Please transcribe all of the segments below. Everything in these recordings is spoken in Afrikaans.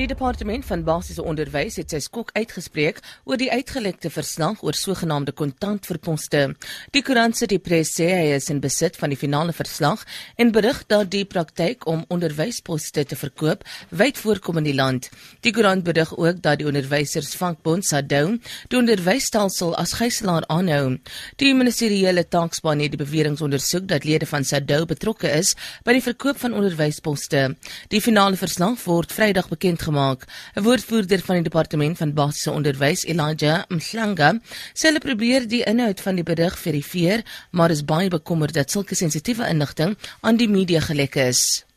Die departement van basiese onderwys het sy skok uitgespreek oor die uitgelekte verslag oor sogenaamde kontantverposte. Die koerant sê die pres sê hy is in besit van die finale verslag en berig dat die praktyk om onderwysposte te verkoop wyd voorkom in die land. Die koerant berig ook dat die onderwysersvakbond SADO die onderwysstelsel as gijslaar aanhou. Die ministeriële taakspan het die beweringe ondersoek dat lede van SADO betrokke is by die verkoop van onderwysposte. Die finale verslag word Vrydag bekend gemaak. 'n Woordvoerder van die departement van basiese onderwys, Elijah Mhlanga, sê hulle probeer die inhoud van die berig verifieer, maar is baie bekommerd dat sulke sensitiewe inligting aan die media gelek is.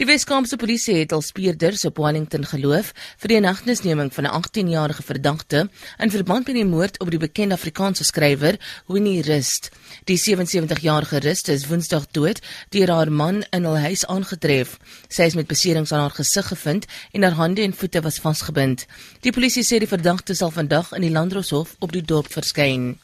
Die Weskaapse polisie het al speurders op Wellington geloof vir die inhegtenisneming van 'n 18-jarige verdagte in verband met die moord op die bekende Afrikaanse skrywer Winnie Rust. Die 77-jarige Rust is Woensdag dood deur haar man in hul huis aangetref. Sy is met beserings aan haar gesig gevind en haar hande en voete was vasgebind. Die polisie sê die verdagte sal vandag in die Landdroshof op die dorp verskyn.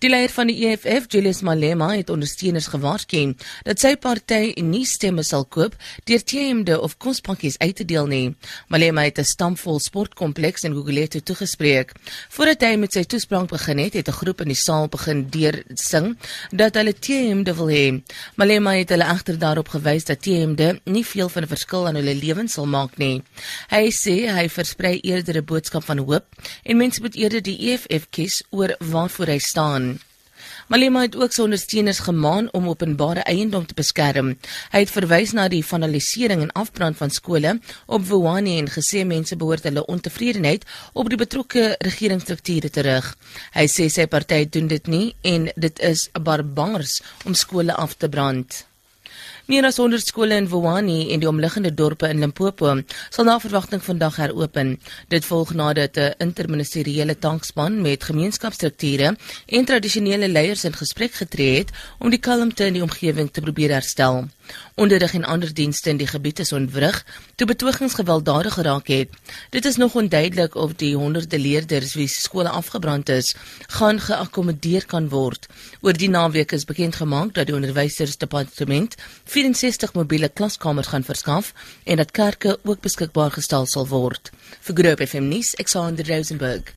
Die leier van die EFF, Julius Malema, het ondersteuners gewaarsku dat sy party nie stemme sal koop deur teemde of kospakkies uit te deel nie. Malema het 'n stampvol sportkompleks in Gugulethu toegespreek. Voordat hy met sy toespraak begin het, het 'n groep in die saal begin deur sing dat hulle teemde wil hê. Malema het hulle egter daarop gewys dat teemde nie veel van 'n verskil aan hulle lewens sal maak nie. Hy sê hy versprei eerder 'n boodskap van hoop en mense moet eerder die EFF kies oor waarvoor hy staan. Malema het ook sy ondersteuners gemaan om openbare eiendom te beskerm. Hy het verwys na die vandalisering en afbrand van skole op Wuani en gesê mense behoort hulle ontevredenheid op die betrokke regeringsstrukture terug. Hy sê sy party doen dit nie en dit is barbaars om skole af te brand. Meer as 100 skole in Wuani en die omliggende dorpe in Limpopo sal na verwagting vandag heropen. Dit volg nadat 'n interministeriële tankspan met gemeenskapsstrukture en tradisionele leiers in gesprek getree het om die kalmte in die omgewing te probeer herstel. Onderrig en ander dienste in die gebied is ontwrig toe betogings gewelddadig geraak het. Dit is nog onduidelik of die honderde leerders wie skole afgebrand is, gaan geakkommodeer kan word. Oor die naweek is bekend gemaak dat die onderwysersdepartement 64 mobiele klaskamers gaan verskaf en dat kerke ook beskikbaar gestel sal word. Vir Groep FM nuus, Alexander Rosenburg.